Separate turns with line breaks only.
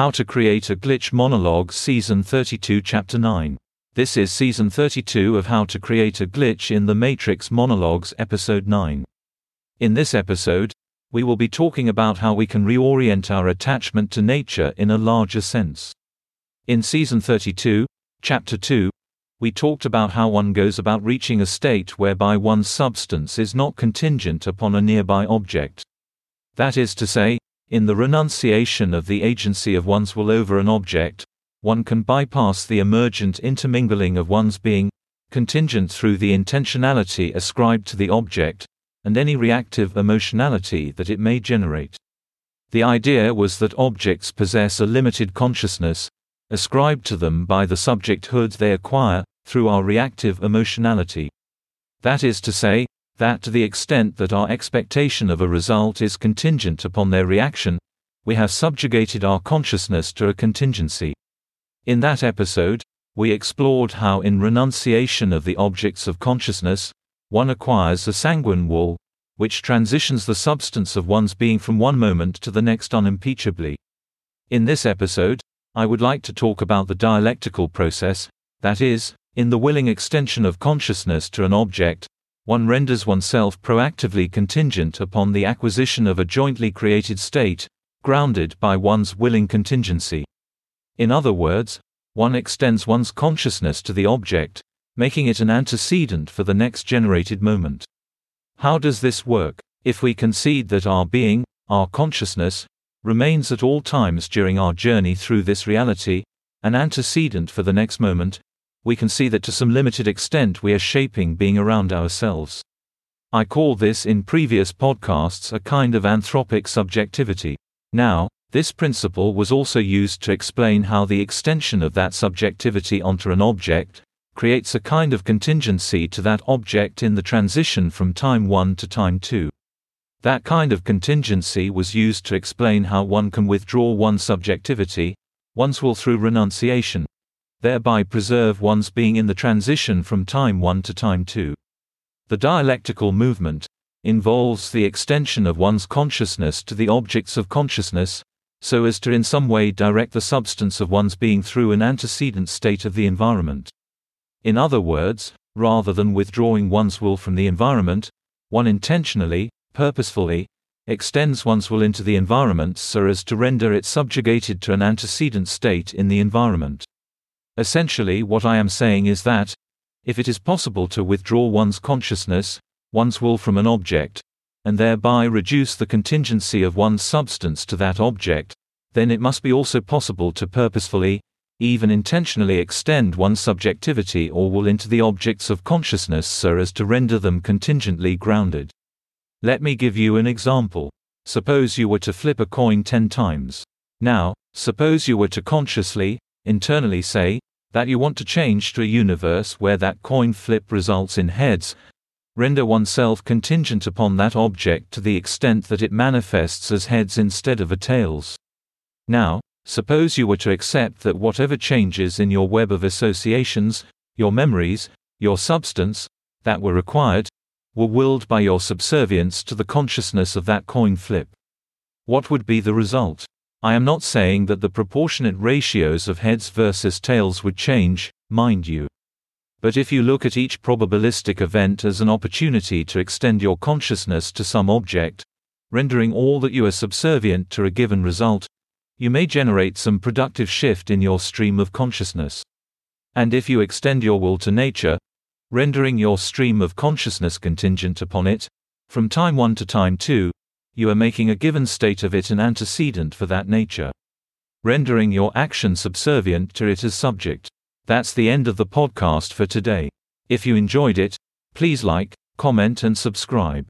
How to Create a Glitch Monologue Season 32 Chapter 9. This is Season 32 of How to Create a Glitch in the Matrix Monologues Episode 9. In this episode, we will be talking about how we can reorient our attachment to nature in a larger sense. In Season 32, Chapter 2, we talked about how one goes about reaching a state whereby one's substance is not contingent upon a nearby object. That is to say, in the renunciation of the agency of one's will over an object, one can bypass the emergent intermingling of one's being, contingent through the intentionality ascribed to the object, and any reactive emotionality that it may generate. The idea was that objects possess a limited consciousness, ascribed to them by the subjecthood they acquire, through our reactive emotionality. That is to say, that to the extent that our expectation of a result is contingent upon their reaction, we have subjugated our consciousness to a contingency. In that episode, we explored how in renunciation of the objects of consciousness, one acquires a sanguine will, which transitions the substance of one's being from one moment to the next unimpeachably. In this episode, I would like to talk about the dialectical process, that is, in the willing extension of consciousness to an object, one renders oneself proactively contingent upon the acquisition of a jointly created state, grounded by one's willing contingency. In other words, one extends one's consciousness to the object, making it an antecedent for the next generated moment. How does this work? If we concede that our being, our consciousness, remains at all times during our journey through this reality, an antecedent for the next moment, we can see that to some limited extent we are shaping being around ourselves. I call this in previous podcasts a kind of anthropic subjectivity. Now, this principle was also used to explain how the extension of that subjectivity onto an object creates a kind of contingency to that object in the transition from time 1 to time 2. That kind of contingency was used to explain how one can withdraw one's subjectivity, one's will through renunciation, thereby preserve one's being in the transition from time 1 to time 2. The dialectical movement involves the extension of one's consciousness to the objects of consciousness, so as to in some way direct the substance of one's being through an antecedent state of the environment. In other words, rather than withdrawing one's will from the environment, one intentionally, purposefully, extends one's will into the environment so as to render it subjugated to an antecedent state in the environment. Essentially, what I am saying is that, if it is possible to withdraw one's consciousness, one's will from an object, and thereby reduce the contingency of one's substance to that object, then it must be also possible to purposefully, even intentionally extend one's subjectivity or will into the objects of consciousness so as to render them contingently grounded. Let me give you an example. Suppose you were to flip a coin 10 times. Now, suppose you were to consciously, internally say, that you want to change to a universe where that coin flip results in heads, render oneself contingent upon that object to the extent that it manifests as heads instead of a tails. Now, suppose you were to accept that whatever changes in your web of associations, your memories, your substance, that were required, were willed by your subservience to the consciousness of that coin flip. What would be the result? I am not saying that the proportionate ratios of heads versus tails would change, mind you. But if you look at each probabilistic event as an opportunity to extend your consciousness to some object, rendering all that you are subservient to a given result, you may generate some productive shift in your stream of consciousness. And if you extend your will to nature, rendering your stream of consciousness contingent upon it, from time 1 to time 2, you are making a given state of it an antecedent for that nature. Rendering your action subservient to it as subject. That's the end of the podcast for today. If you enjoyed it, please like, comment, and subscribe.